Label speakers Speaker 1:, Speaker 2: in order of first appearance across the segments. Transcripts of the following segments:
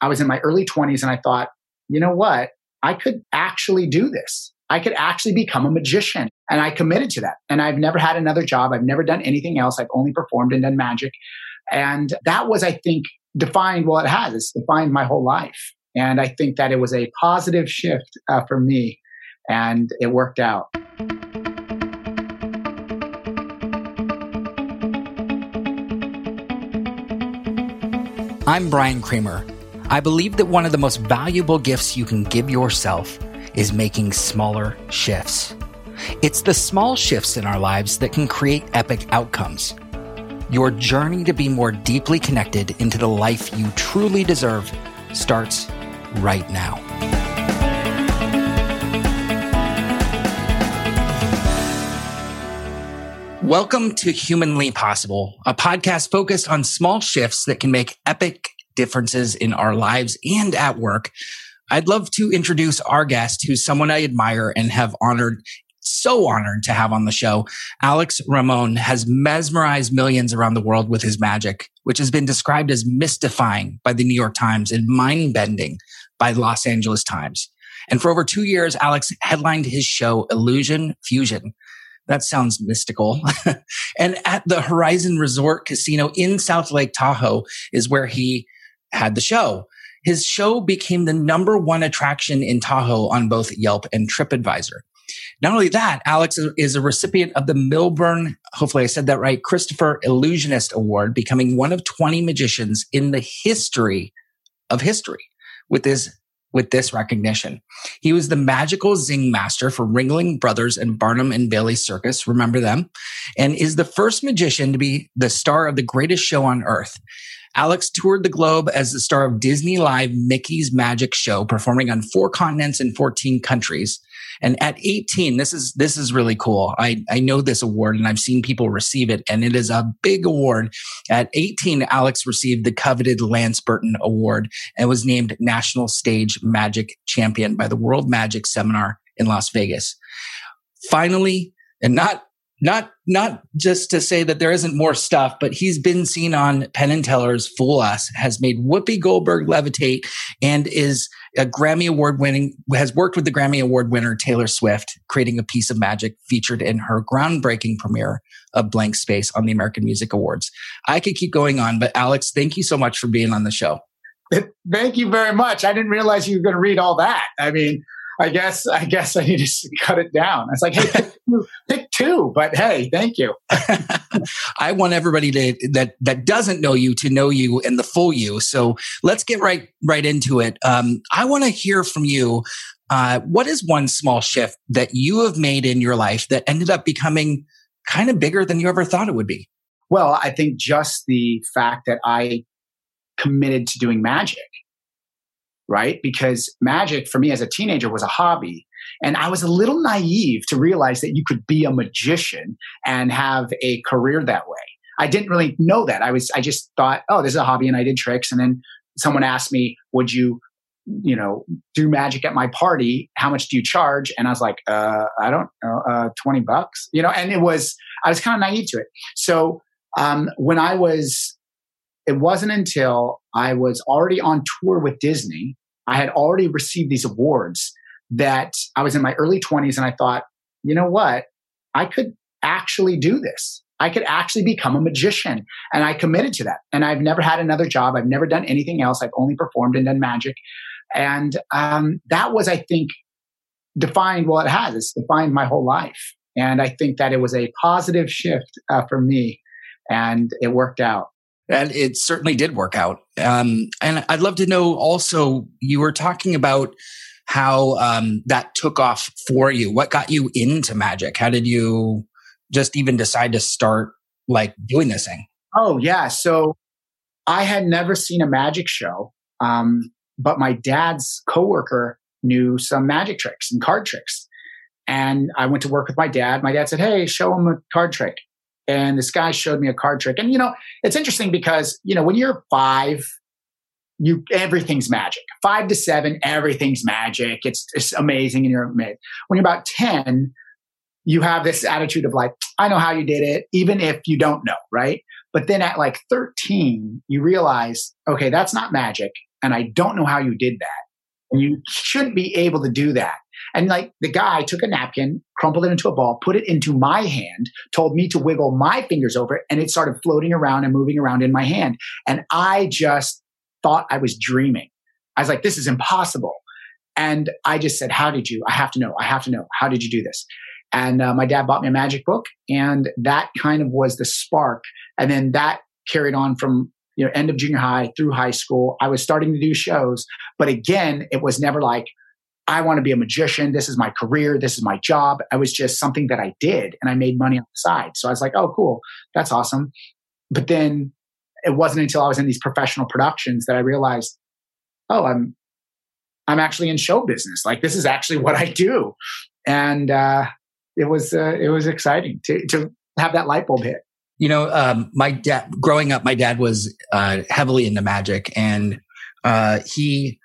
Speaker 1: I was in my early 20s and I thought, you know what? I could actually do this. I could actually become a magician. And I committed to that. And I've never had another job. I've never done anything else. I've only performed and done magic. And that was, I think, defined, well, it has, it's defined my whole life. And I think that it was a positive shift uh, for me and it worked out.
Speaker 2: I'm Bryan Kramer. I believe that one of the most valuable gifts you can give yourself is making smaller shifts. It's the small shifts in our lives that can create epic outcomes. Your journey to be more deeply connected into the life you truly deserve starts right now. Welcome to Humanly Possible, a podcast focused on small shifts that can make epic differences in our lives and at work. I'd love to introduce our guest, who's someone I admire and have honored so honored to have on the show. Alex Ramon has mesmerized millions around the world with his magic, which has been described as mystifying by the New York Times and mind bending by the Los Angeles Times. And for over two years, Alex headlined his show Illusion Fusion. That sounds mystical. and at the Horizon Resort Casino in South Lake Tahoe is where he had the show. His show became the number one attraction in Tahoe on both Yelp and TripAdvisor. Not only that, Alex is a recipient of the Milbourne, hopefully I said that right, Christopher Illusionist Award, becoming one of 20 magicians in the history of history with his with this recognition. He was the magical zing master for Ringling Brothers and Barnum and Bailey Circus. Remember them? And is the first magician to be the star of the greatest show on earth. Alex toured the globe as the star of Disney Live Mickey's Magic Show, performing on four continents and 14 countries. And at 18, this is this is really cool. I, I know this award and I've seen people receive it, and it is a big award. At 18, Alex received the coveted Lance Burton Award and was named National Stage Magic Champion by the World Magic Seminar in Las Vegas. Finally, and not not not just to say that there isn't more stuff, but he's been seen on Penn and Teller's Fool Us, has made Whoopi Goldberg levitate, and is a Grammy Award winning has worked with the Grammy Award winner Taylor Swift, creating a piece of magic featured in her groundbreaking premiere of Blank Space on the American Music Awards. I could keep going on, but Alex, thank you so much for being on the show.
Speaker 1: Thank you very much. I didn't realize you were going to read all that. I mean, I guess I guess I need to cut it down. It's like, hey, pick two, pick two. But hey, thank you.
Speaker 2: I want everybody to that that doesn't know you to know you and the full you. So let's get right right into it. Um, I want to hear from you. Uh, what is one small shift that you have made in your life that ended up becoming kind of bigger than you ever thought it would be?
Speaker 1: Well, I think just the fact that I committed to doing magic right? Because magic for me as a teenager was a hobby. And I was a little naive to realize that you could be a magician and have a career that way. I didn't really know that. I was, I just thought, oh, this is a hobby and I did tricks. And then someone asked me, would you, you know, do magic at my party? How much do you charge? And I was like, uh, I don't know, uh, 20 bucks, you know, and it was, I was kind of naive to it. So, um, when I was it wasn't until I was already on tour with Disney, I had already received these awards that I was in my early 20s and I thought, you know what? I could actually do this. I could actually become a magician. And I committed to that. And I've never had another job. I've never done anything else. I've only performed and done magic. And um, that was, I think, defined, well, it has, it's defined my whole life. And I think that it was a positive shift uh, for me. And it worked out.
Speaker 2: And it certainly did work out. Um, and I'd love to know also, you were talking about how um, that took off for you. What got you into magic? How did you just even decide to start like doing this thing?
Speaker 1: Oh, yeah. So I had never seen a magic show, um, but my dad's coworker knew some magic tricks and card tricks. And I went to work with my dad. My dad said, Hey, show him a card trick and this guy showed me a card trick. And you know, it's interesting because you know when you're five, you everything's magic. Five to seven, everything's magic. It's it's amazing, and you're. When you're about ten, you have this attitude of like, I know how you did it, even if you don't know, right? But then at like 13, you realize, okay, that's not magic. And I don't know how you did that. And you shouldn't be able to do that. And like the guy took a napkin, crumpled it into a ball, put it into my hand, told me to wiggle my fingers over it, and it started floating around and moving around in my hand. And I just thought I was dreaming. I was like, this is impossible. And I just said, How did you? I have to know. I have to know. How did you do this? And uh, my dad bought me a magic book, and that kind of was the spark. And then that carried on from you know end of junior high through high school. I was starting to do shows, but again, it was never like I want to be a magician. This is my career. This is my job. It was just something that I did, and I made money on the side. So I was like, oh, cool, that's awesome. But then it wasn't until I was in these professional productions that I realized, oh, I'm I'm actually in show business. Like this is actually what I do, and uh, it was uh, it was exciting to to have that light bulb hit.
Speaker 2: You know, um, my dad growing up, my dad was uh, heavily into magic, and uh, he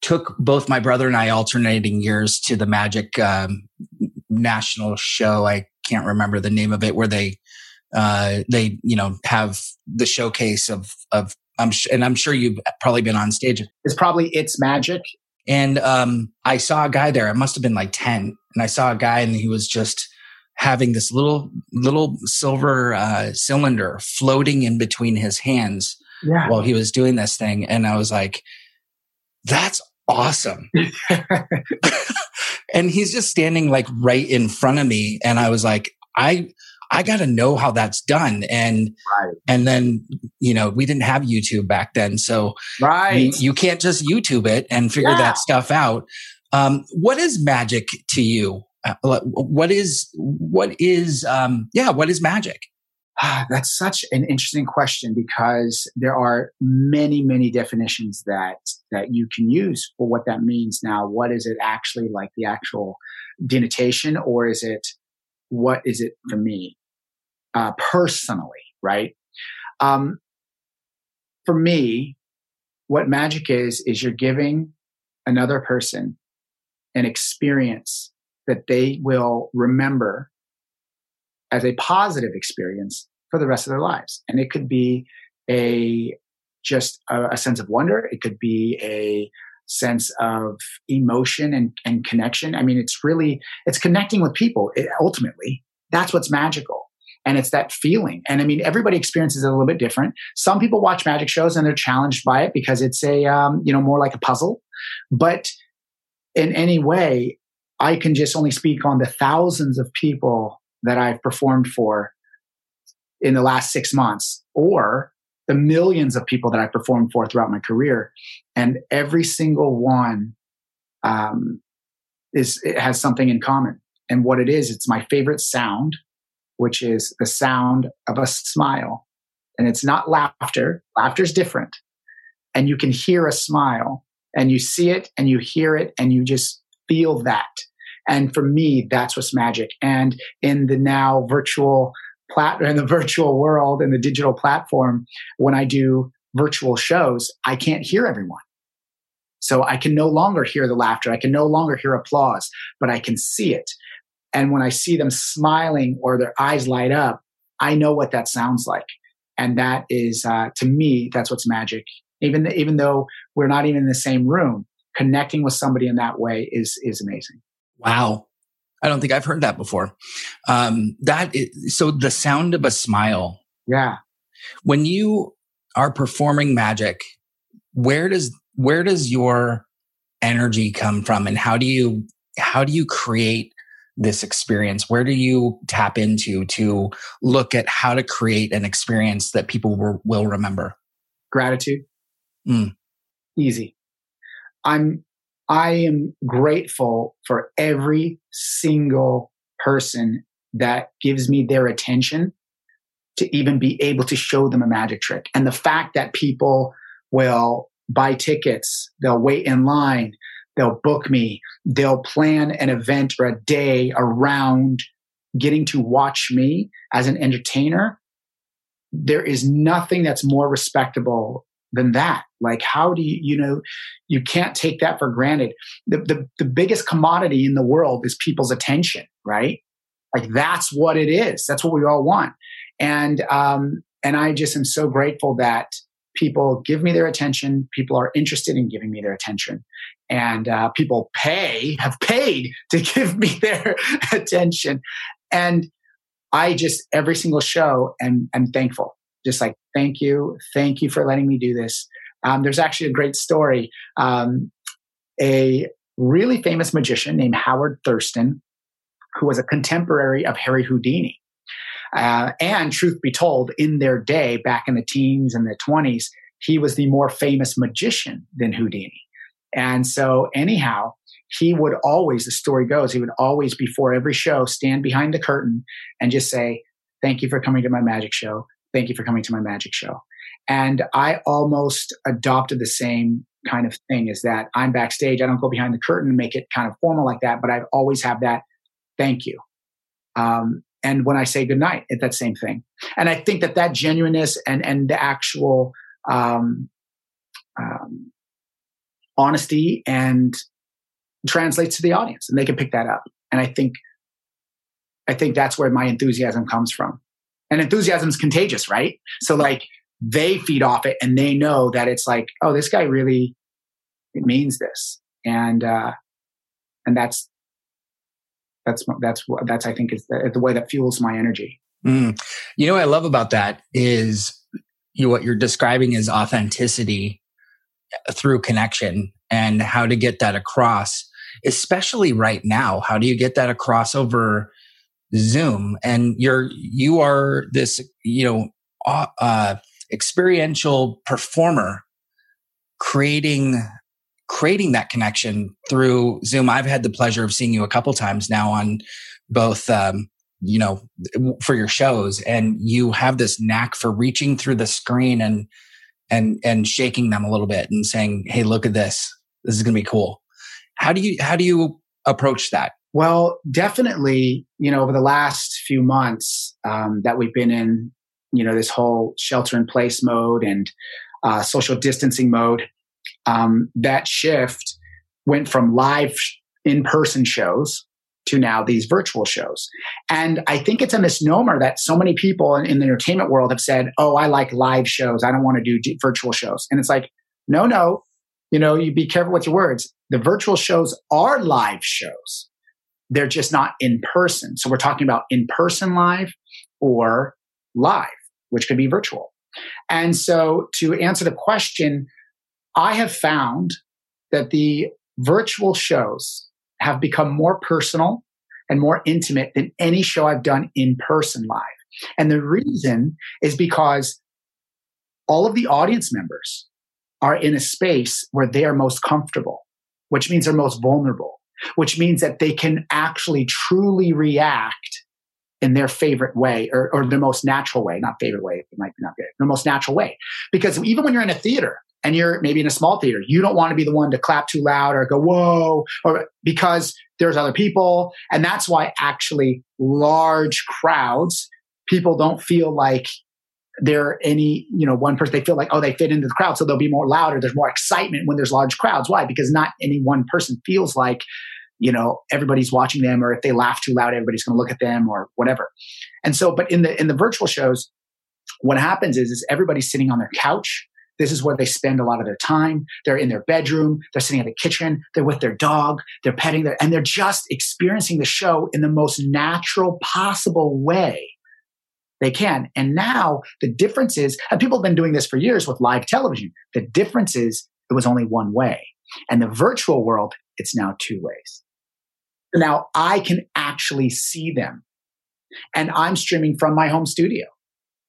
Speaker 2: took both my brother and I alternating years to the magic um, national show. I can't remember the name of it, where they uh, they you know have the showcase of of I'm sh- and I'm sure you've probably been on stage.
Speaker 1: It's probably it's magic.
Speaker 2: And um, I saw a guy there. I must have been like ten, and I saw a guy, and he was just having this little little silver uh, cylinder floating in between his hands yeah. while he was doing this thing, and I was like, "That's awesome." and he's just standing like right in front of me, and I was like, "I." I got to know how that's done. And, right. and then, you know, we didn't have YouTube back then. So right. you, you can't just YouTube it and figure yeah. that stuff out. Um, what is magic to you? Uh, what is, what is, um, yeah, what is magic?
Speaker 1: That's such an interesting question because there are many, many definitions that that you can use for what that means. Now, what is it actually like the actual denotation, or is it what is it for me? uh, personally, right? Um, for me, what magic is, is you're giving another person an experience that they will remember as a positive experience for the rest of their lives. And it could be a just a, a sense of wonder. It could be a sense of emotion and, and connection. I mean, it's really, it's connecting with people. It, ultimately, that's what's magical and it's that feeling. And I mean, everybody experiences it a little bit different. Some people watch magic shows and they're challenged by it because it's a, um, you know, more like a puzzle. But in any way, I can just only speak on the thousands of people that I've performed for in the last six months or the millions of people that I performed for throughout my career. And every single one um, is, has something in common. And what it is, it's my favorite sound which is the sound of a smile. And it's not laughter. Laughter is different. And you can hear a smile and you see it and you hear it and you just feel that. And for me, that's what's magic. And in the now virtual plat in the virtual world and the digital platform, when I do virtual shows, I can't hear everyone. So I can no longer hear the laughter. I can no longer hear applause, but I can see it. And when I see them smiling or their eyes light up, I know what that sounds like. And that is, uh, to me, that's what's magic. Even, even though we're not even in the same room, connecting with somebody in that way is, is amazing.
Speaker 2: Wow. I don't think I've heard that before. Um, that is, so the sound of a smile.
Speaker 1: Yeah.
Speaker 2: When you are performing magic, where does, where does your energy come from and how do you, how do you create this experience? Where do you tap into to look at how to create an experience that people will, will remember?
Speaker 1: Gratitude. Mm. Easy. I'm, I am grateful for every single person that gives me their attention to even be able to show them a magic trick. And the fact that people will buy tickets, they'll wait in line, They'll book me. They'll plan an event or a day around getting to watch me as an entertainer. There is nothing that's more respectable than that. Like, how do you, you know, you can't take that for granted. The, the, the biggest commodity in the world is people's attention, right? Like, that's what it is. That's what we all want. And, um, and I just am so grateful that people give me their attention. People are interested in giving me their attention. And uh, people pay, have paid to give me their attention. And I just, every single show, and am, am thankful. Just like, thank you. Thank you for letting me do this. Um, there's actually a great story. Um, a really famous magician named Howard Thurston, who was a contemporary of Harry Houdini. Uh, and truth be told, in their day, back in the teens and the 20s, he was the more famous magician than Houdini. And so, anyhow, he would always, the story goes, he would always, before every show, stand behind the curtain and just say, Thank you for coming to my magic show. Thank you for coming to my magic show. And I almost adopted the same kind of thing is that I'm backstage. I don't go behind the curtain and make it kind of formal like that, but I always have that thank you. Um, and when I say goodnight, it's that same thing. And I think that that genuineness and and the actual um, um, honesty and translates to the audience, and they can pick that up. And I think I think that's where my enthusiasm comes from. And enthusiasm is contagious, right? So like they feed off it, and they know that it's like, oh, this guy really it means this, and uh, and that's that's that's that's I think is the, the way that fuels my energy.
Speaker 2: Mm. You know what I love about that is you what you're describing is authenticity through connection and how to get that across, especially right now. How do you get that across over Zoom? And you're you are this you know uh, experiential performer creating creating that connection through Zoom. I've had the pleasure of seeing you a couple times now on both, um, you know, for your shows, and you have this knack for reaching through the screen and and and shaking them a little bit and saying, "Hey, look at this. This is going to be cool." How do you how do you approach that?
Speaker 1: Well, definitely, you know, over the last few months um, that we've been in, you know, this whole shelter in place mode and uh, social distancing mode, um, that shift went from live in person shows to now these virtual shows. And I think it's a misnomer that so many people in, in, the entertainment world have said, Oh, I like live shows. I don't want to do d- virtual shows. And it's like, no, no, you know, you be careful with your words. The virtual shows are live shows. They're just not in person. So we're talking about in person live or live, which could be virtual. And so to answer the question, I have found that the virtual shows have become more personal and more intimate than any show I've done in person live. And the reason is because all of the audience members are in a space where they are most comfortable, which means they're most vulnerable, which means that they can actually truly react in their favorite way or, or the most natural way, not favorite way, it might be not good, the most natural way. Because even when you're in a theater, and you're maybe in a small theater, you don't want to be the one to clap too loud or go, whoa, or because there's other people. And that's why actually large crowds, people don't feel like they're any, you know, one person, they feel like, oh, they fit into the crowd. So they'll be more louder. There's more excitement when there's large crowds. Why? Because not any one person feels like, you know, everybody's watching them or if they laugh too loud, everybody's going to look at them or whatever. And so, but in the, in the virtual shows, what happens is, is everybody's sitting on their couch this is where they spend a lot of their time. They're in their bedroom. They're sitting in the kitchen. They're with their dog. They're petting their, and they're just experiencing the show in the most natural possible way they can. And now the difference is, and people have been doing this for years with live television. The difference is it was only one way. And the virtual world, it's now two ways. Now I can actually see them. And I'm streaming from my home studio.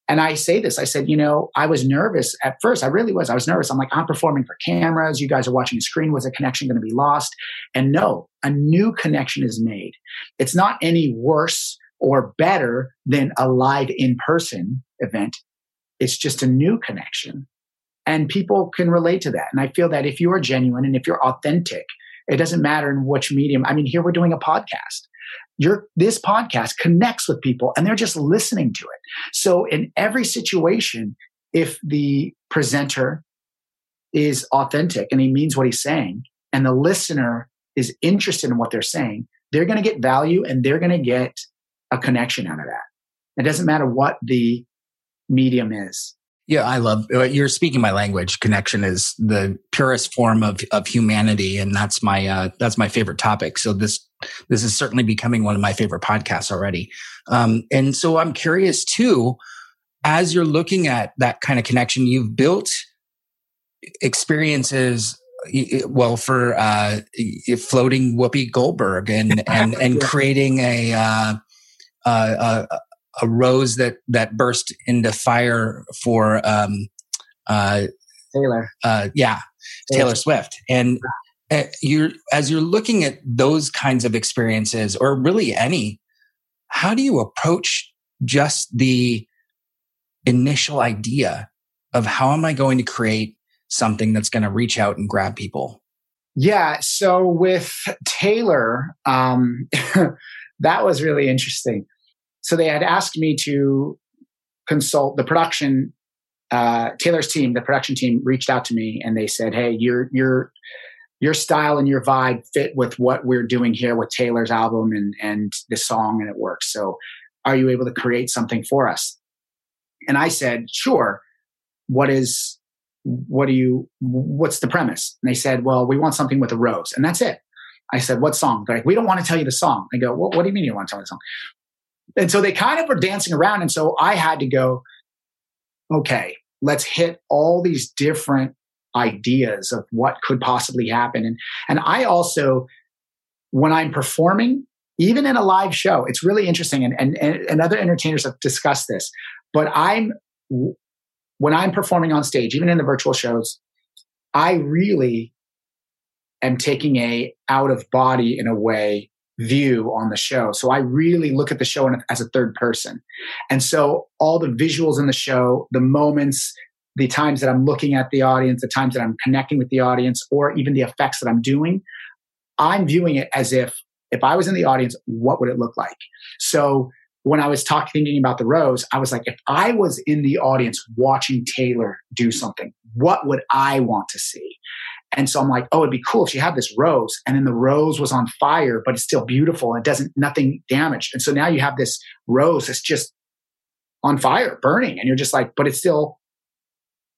Speaker 1: And I say this, I said, you know, I was nervous at first. I really was. I was nervous. I'm like, I'm performing for cameras. You guys are watching a screen. Was a connection going to be lost? And no, a new connection is made. It's not any worse or better than a live in person event. It's just a new connection. And people can relate to that. And I feel that if you are genuine and if you're authentic, it doesn't matter in which medium. I mean, here we're doing a podcast your this podcast connects with people and they're just listening to it. So in every situation, if the presenter is authentic and he means what he's saying, and the listener is interested in what they're saying, they're going to get value and they're going to get a connection out of that. It doesn't matter what the medium is.
Speaker 2: Yeah, I love uh, you're speaking my language. Connection is the purest form of of humanity, and that's my uh, that's my favorite topic. So this this is certainly becoming one of my favorite podcasts already. Um, and so I'm curious too, as you're looking at that kind of connection, you've built experiences well for uh, floating Whoopi Goldberg and and and creating a uh, uh, a rose that that burst into fire for um, uh,
Speaker 1: Taylor.
Speaker 2: Uh, yeah, Taylor, Taylor Swift. And uh, you're as you're looking at those kinds of experiences, or really any, how do you approach just the initial idea of how am I going to create something that's going to reach out and grab people?
Speaker 1: Yeah. So with Taylor, um, that was really interesting so they had asked me to consult the production uh, Taylor's team, the production team, reached out to me and they said, "Hey, your your your style and your vibe fit with what we're doing here with Taylor's album and and the song, and it works. So, are you able to create something for us?" And I said, "Sure. What is what do you what's the premise?" And they said, "Well, we want something with a rose, and that's it." I said, "What song?" They're like, "We don't want to tell you the song." I go, "What, what do you mean you want to tell me the song?" And so they kind of were dancing around. And so I had to go, okay, let's hit all these different ideas of what could possibly happen. And, and I also, when I'm performing, even in a live show, it's really interesting. And, and, and other entertainers have discussed this, but I'm, when I'm performing on stage, even in the virtual shows, I really am taking a out of body in a way view on the show. So I really look at the show as a third person. And so all the visuals in the show, the moments, the times that I'm looking at the audience, the times that I'm connecting with the audience, or even the effects that I'm doing, I'm viewing it as if if I was in the audience, what would it look like? So when I was talking, thinking about the rose, I was like, if I was in the audience watching Taylor do something, what would I want to see? And so I'm like, oh, it'd be cool if she had this rose and then the rose was on fire, but it's still beautiful and it doesn't, nothing damaged. And so now you have this rose that's just on fire, burning. And you're just like, but it's still,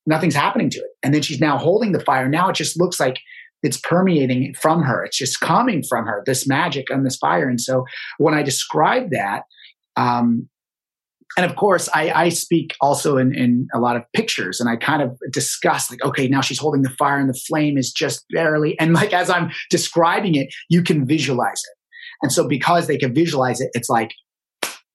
Speaker 1: nothing's happening to it. And then she's now holding the fire. Now it just looks like it's permeating from her. It's just coming from her, this magic and this fire. And so when I describe that, um, and of course, I, I speak also in, in a lot of pictures and I kind of discuss like, okay, now she's holding the fire and the flame is just barely. And like, as I'm describing it, you can visualize it. And so because they can visualize it, it's like,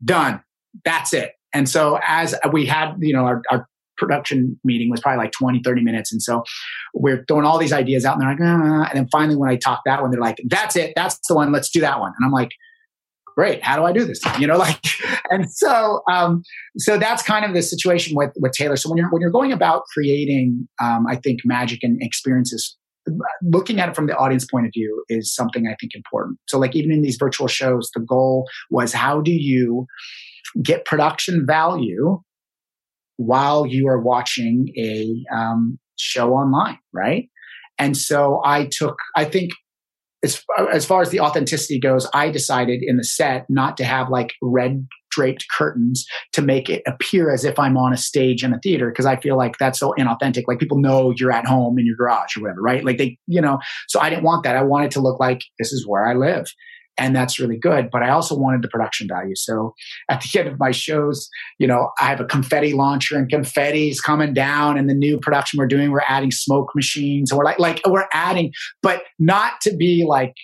Speaker 1: done. That's it. And so as we had, you know, our, our production meeting was probably like 20, 30 minutes. And so we're throwing all these ideas out and they're like, ah. and then finally when I talk that one, they're like, that's it. That's the one. Let's do that one. And I'm like, great how do i do this you know like and so um so that's kind of the situation with with taylor. So when you're when you're going about creating um i think magic and experiences looking at it from the audience point of view is something i think important. So like even in these virtual shows the goal was how do you get production value while you are watching a um, show online right? And so i took i think as, as far as the authenticity goes, I decided in the set not to have like red draped curtains to make it appear as if I'm on a stage in a theater because I feel like that's so inauthentic. Like people know you're at home in your garage or whatever, right? Like they, you know, so I didn't want that. I wanted to look like this is where I live and that's really good. But I also wanted the production value. So at the end of my shows, you know, I have a confetti launcher and confetti's coming down. And the new production we're doing, we're adding smoke machines. And we're like, like we're adding, but not to be like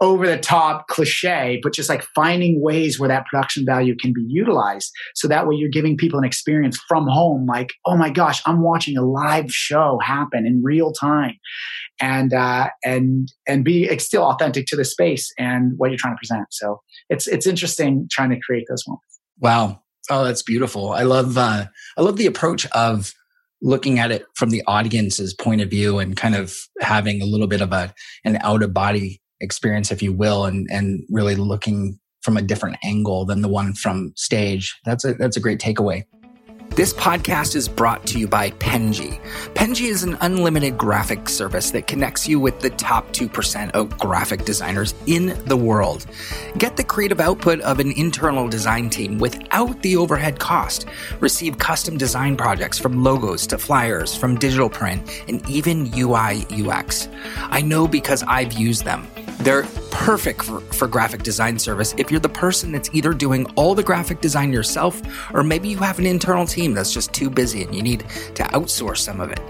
Speaker 1: over the top cliche, but just like finding ways where that production value can be utilized. So that way you're giving people an experience from home, like, oh my gosh, I'm watching a live show happen in real time. And uh, and and be still authentic to the space and what you're trying to present. So it's it's interesting trying to create those moments.
Speaker 2: Wow. Oh, that's beautiful. I love uh I love the approach of looking at it from the audience's point of view and kind of having a little bit of a an out of body experience, if you will, and and really looking from a different angle than the one from stage. That's a that's a great takeaway. This podcast is brought to you by Penji. Penji is an unlimited graphic service that connects you with the top 2% of graphic designers in the world. Get the creative output of an internal design team without the overhead cost. Receive custom design projects from logos to flyers, from digital print, and even UI UX. I know because I've used them. They're perfect for, for, graphic design service if you're the person that's either doing all the graphic design yourself or maybe you have an internal team that's just too busy and you need to outsource some of it.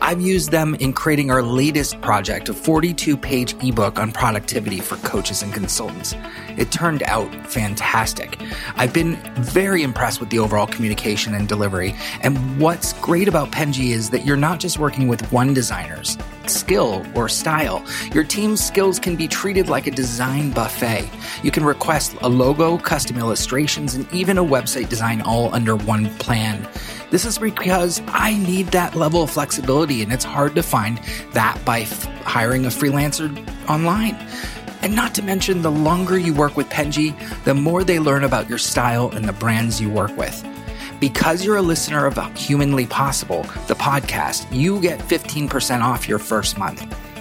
Speaker 2: I've used them in creating our latest project, a 42 page ebook on productivity for coaches and consultants. It turned out fantastic. I've been very impressed with the overall communication and delivery. And what's great about Penji is that you're not just working with one designer's skill or style. Your team's skills can be treated like a design buffet. You can request a logo, custom illustrations, and even a website design all under one plan. This is because I need that level of flexibility, and it's hard to find that by f- hiring a freelancer online. And not to mention, the longer you work with Penji, the more they learn about your style and the brands you work with. Because you're a listener of Humanly Possible, the podcast, you get 15% off your first month.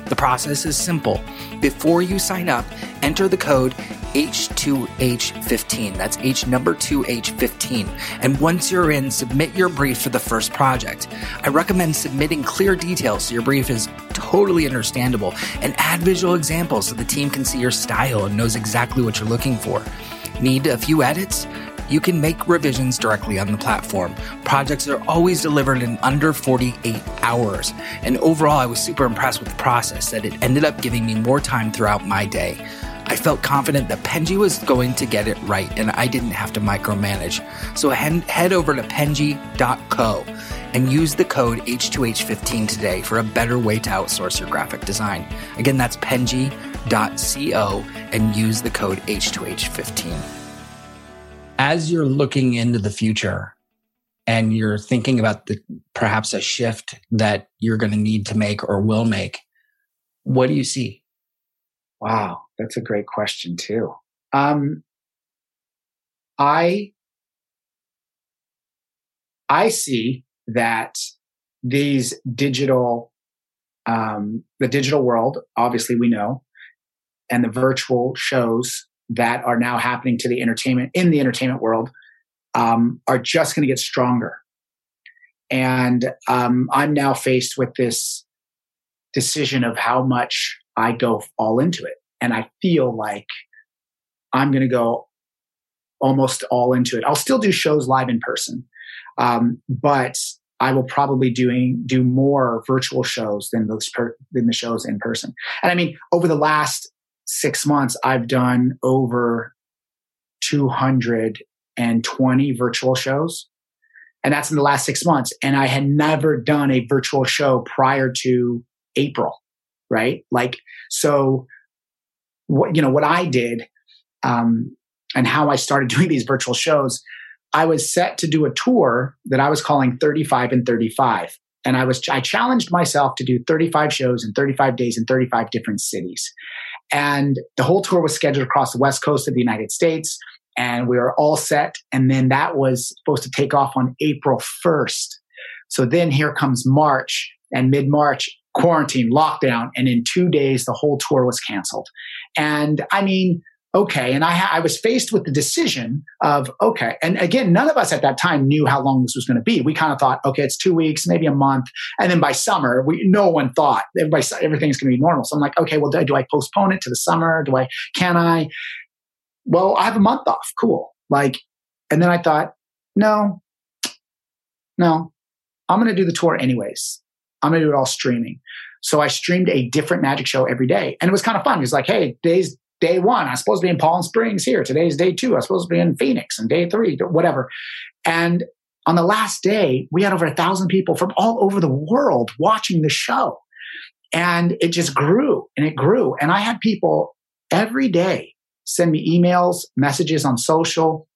Speaker 2: The process is simple. Before you sign up, enter the code H2H15. That's H number 2H15. And once you're in, submit your brief for the first project. I recommend submitting clear details so your brief is totally understandable and add visual examples so the team can see your style and knows exactly what you're looking for. Need a few edits? You can make revisions directly on the platform. Projects are always delivered in under 48 hours. And overall, I was super impressed with the process that it ended up giving me more time throughout my day. I felt confident that Penji was going to get it right and I didn't have to micromanage. So head over to penji.co and use the code H2H15 today for a better way to outsource your graphic design. Again, that's penji.co and use the code H2H15. As you're looking into the future and you're thinking about the perhaps a shift that you're going to need to make or will make, what do you see?
Speaker 1: Wow, that's a great question too. Um, I I see that these digital, um, the digital world, obviously we know, and the virtual shows that are now happening to the entertainment in the entertainment world um, are just going to get stronger. And um, I'm now faced with this decision of how much I go all into it. And I feel like I'm going to go almost all into it. I'll still do shows live in person, um, but I will probably doing do more virtual shows than those per, than the shows in person. And I mean, over the last six months, I've done over 220 virtual shows, and that's in the last six months. And I had never done a virtual show prior to April right? Like, so what, you know, what I did, um, and how I started doing these virtual shows, I was set to do a tour that I was calling 35 and 35. And I was, I challenged myself to do 35 shows in 35 days in 35 different cities. And the whole tour was scheduled across the West Coast of the United States. And we were all set. And then that was supposed to take off on April 1st. So then here comes March and mid March quarantine, lockdown, and in two days the whole tour was canceled. And I mean, okay. And I, I was faced with the decision of, okay. And again, none of us at that time knew how long this was going to be. We kind of thought, okay, it's two weeks, maybe a month. And then by summer, we, no one thought everybody, everything's going to be normal. So I'm like, okay, well, do I, do I postpone it to the summer? Do I, can I? Well, I have a month off. Cool. Like, and then I thought, no, no, I'm going to do the tour anyways. I'm going to do it all streaming. So I streamed a different magic show every day. And it was kind of fun. It was like, hey, today's day one. I'm supposed to be in Palm Springs here. Today's day two. I'm supposed to be in Phoenix and day three, whatever. And on the last day, we had over a thousand people from all over the world watching the show. And it just grew and it grew. And I had people every day send me emails, messages on social,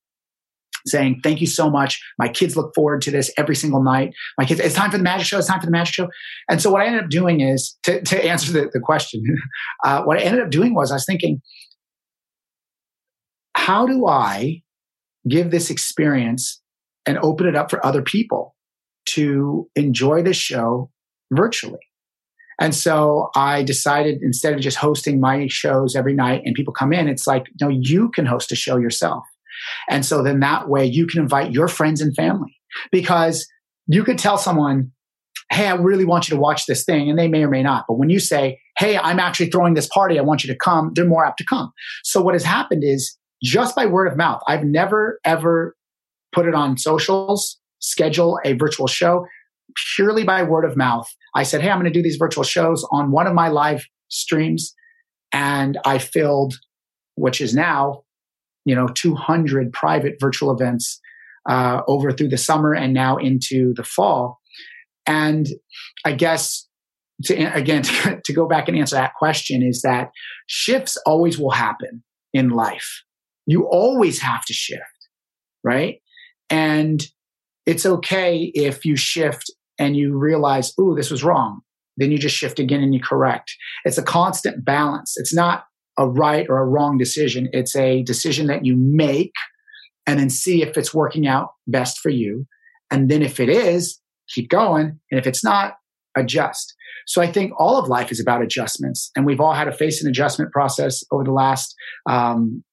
Speaker 1: saying, Thank you so much. My kids look forward to this every single night. My kids, it's time for the magic show. It's time for the magic show. And so what I ended up doing is to, to answer the, the question, uh, what I ended up doing was I was thinking, how do I give this experience and open it up for other people to enjoy the show virtually. And so I decided instead of just hosting my shows every night and people come in, it's like, no, you can host a show yourself. And so then that way you can invite your friends and family because you could tell someone, Hey, I really want you to watch this thing. And they may or may not. But when you say, Hey, I'm actually throwing this party. I want you to come, they're more apt to come. So what has happened is just by word of mouth, I've never ever put it on socials, schedule a virtual show purely by word of mouth. I said, Hey, I'm going to do these virtual shows on one of my live streams. And I filled, which is now, you know, 200 private virtual events uh, over through the summer and now into the fall. And I guess to, again, to, to go back and answer that question is that shifts always will happen in life. You always have to shift, right? And it's okay if you shift and you realize, oh, this was wrong. Then you just shift again and you correct. It's a constant balance. It's not a right or a wrong decision. It's a decision that you make and then see if it's working out best for you. And then if it is, keep going. And if it's not, adjust. So I think all of life is about adjustments. And we've all had to face an adjustment process over the last um,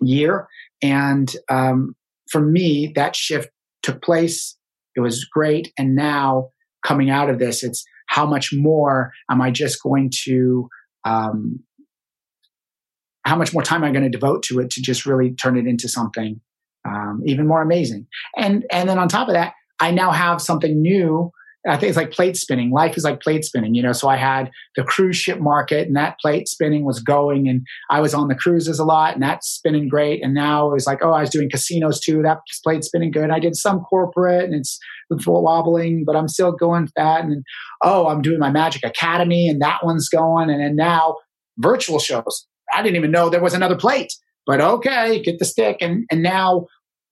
Speaker 1: year. And um, for me, that shift took place. It was great. And now coming out of this, it's how much more am I just going to, um, how much more time am I going to devote to it to just really turn it into something um, even more amazing? And and then on top of that, I now have something new I think it's like plate spinning. Life is like plate spinning, you know. So I had the cruise ship market, and that plate spinning was going, and I was on the cruises a lot, and that's spinning great. And now it was like, oh, I was doing casinos too. That plate spinning good. I did some corporate, and it's wobbling, but I'm still going that. And oh, I'm doing my Magic Academy, and that one's going. And then now virtual shows. I didn't even know there was another plate, but okay, get the stick. And and now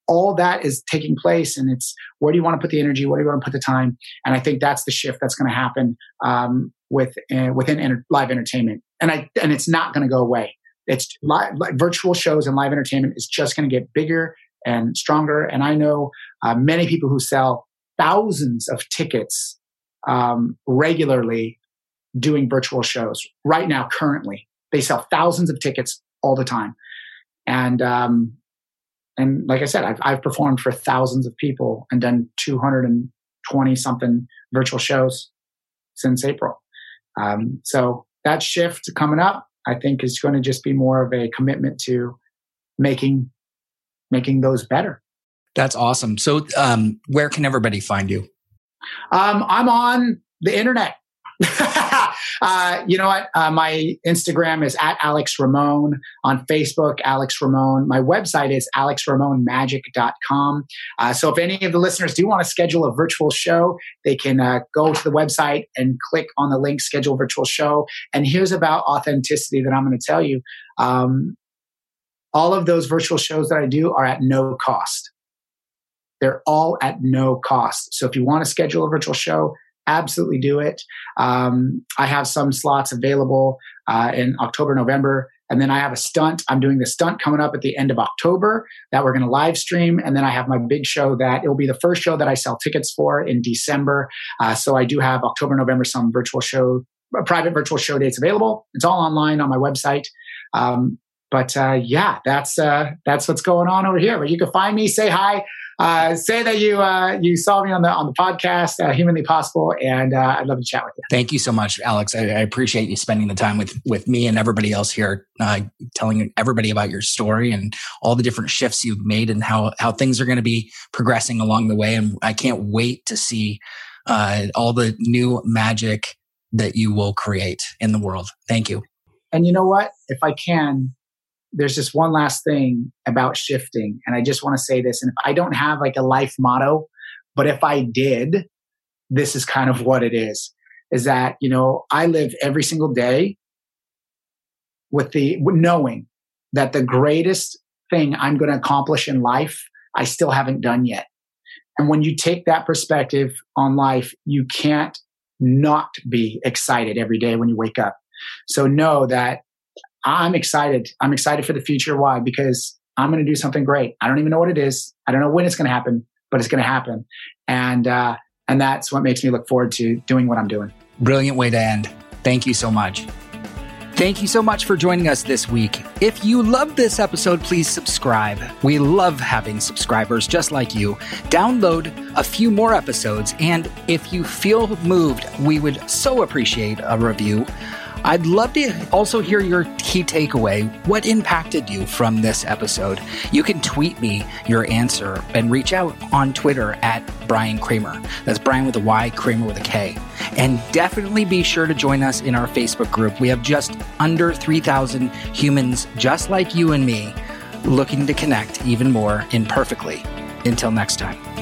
Speaker 1: all that is taking place and it's where do you want to put the energy? Where do you want to put the time? And i think that's the shift that's going to happen um, with uh, within enter- live entertainment. And i and it's not going to go away. It's live, virtual shows and live entertainment is just going to get bigger and stronger. And i know uh, many people who sell thousands of tickets um, regularly doing virtual shows right now currently they sell thousands of tickets all the time and um, and like I said, I've, I've performed for thousands of people and done 220 something virtual shows since April. Um, so that shift coming up, I think is going to just be more of a commitment to making, making those better.
Speaker 2: That's awesome. So, um, where can everybody find you?
Speaker 1: Um, I'm on the internet. uh, you know what? Uh, my Instagram is at Alex Ramon. On Facebook, Alex Ramon. My website is alexramonmagic.com. Uh, so if any of the listeners do want to schedule a virtual show, they can uh, go to the website and click on the link schedule virtual show. And here's about authenticity that I'm going to tell you. Um, all of those virtual shows that I do are at no cost. They're all at no cost. So if you want to schedule a virtual show, absolutely do it. Um, I have some slots available uh, in October, November. And then I have a stunt. I'm doing the stunt coming up at the end of October that we're going to live stream. And then I have my big show that it will be the first show that I sell tickets for in December. Uh, so I do have October, November, some virtual show, uh, private virtual show dates available. It's all online on my website. Um, but uh, yeah, that's uh, that's what's going on over here. But you can find me, say hi uh, say that you uh, you saw me on the on the podcast, uh, Humanly Possible, and uh, I'd love to chat with you.
Speaker 2: Thank you so much, Alex. I, I appreciate you spending the time with with me and everybody else here, uh, telling everybody about your story and all the different shifts you've made and how how things are going to be progressing along the way. And I can't wait to see uh, all the new magic that you will create in the world. Thank you.
Speaker 1: And you know what? If I can, there's just one last thing about shifting. And I just want to say this. And if I don't have like a life motto, but if I did, this is kind of what it is is that, you know, I live every single day with the knowing that the greatest thing I'm going to accomplish in life, I still haven't done yet. And when you take that perspective on life, you can't not be excited every day when you wake up. So know that I'm excited. I'm excited for the future. Why? Because I'm going to do something great. I don't even know what it is. I don't know when it's going to happen, but it's going to happen. And, uh, and that's what makes me look forward to doing what I'm doing.
Speaker 2: Brilliant way to end. Thank you so much. Thank you so much for joining us this week. If you loved this episode, please subscribe. We love having subscribers just like you. Download a few more episodes, and if you feel moved, we would so appreciate a review. I'd love to also hear your key takeaway. What impacted you from this episode? You can tweet me your answer and reach out on Twitter at Bryan Kramer. That's Bryan with a Y, Kramer with a K. And definitely be sure to join us in our Facebook group. We have just under 3,000 humans just like you and me looking to connect even more imperfectly. Until next time.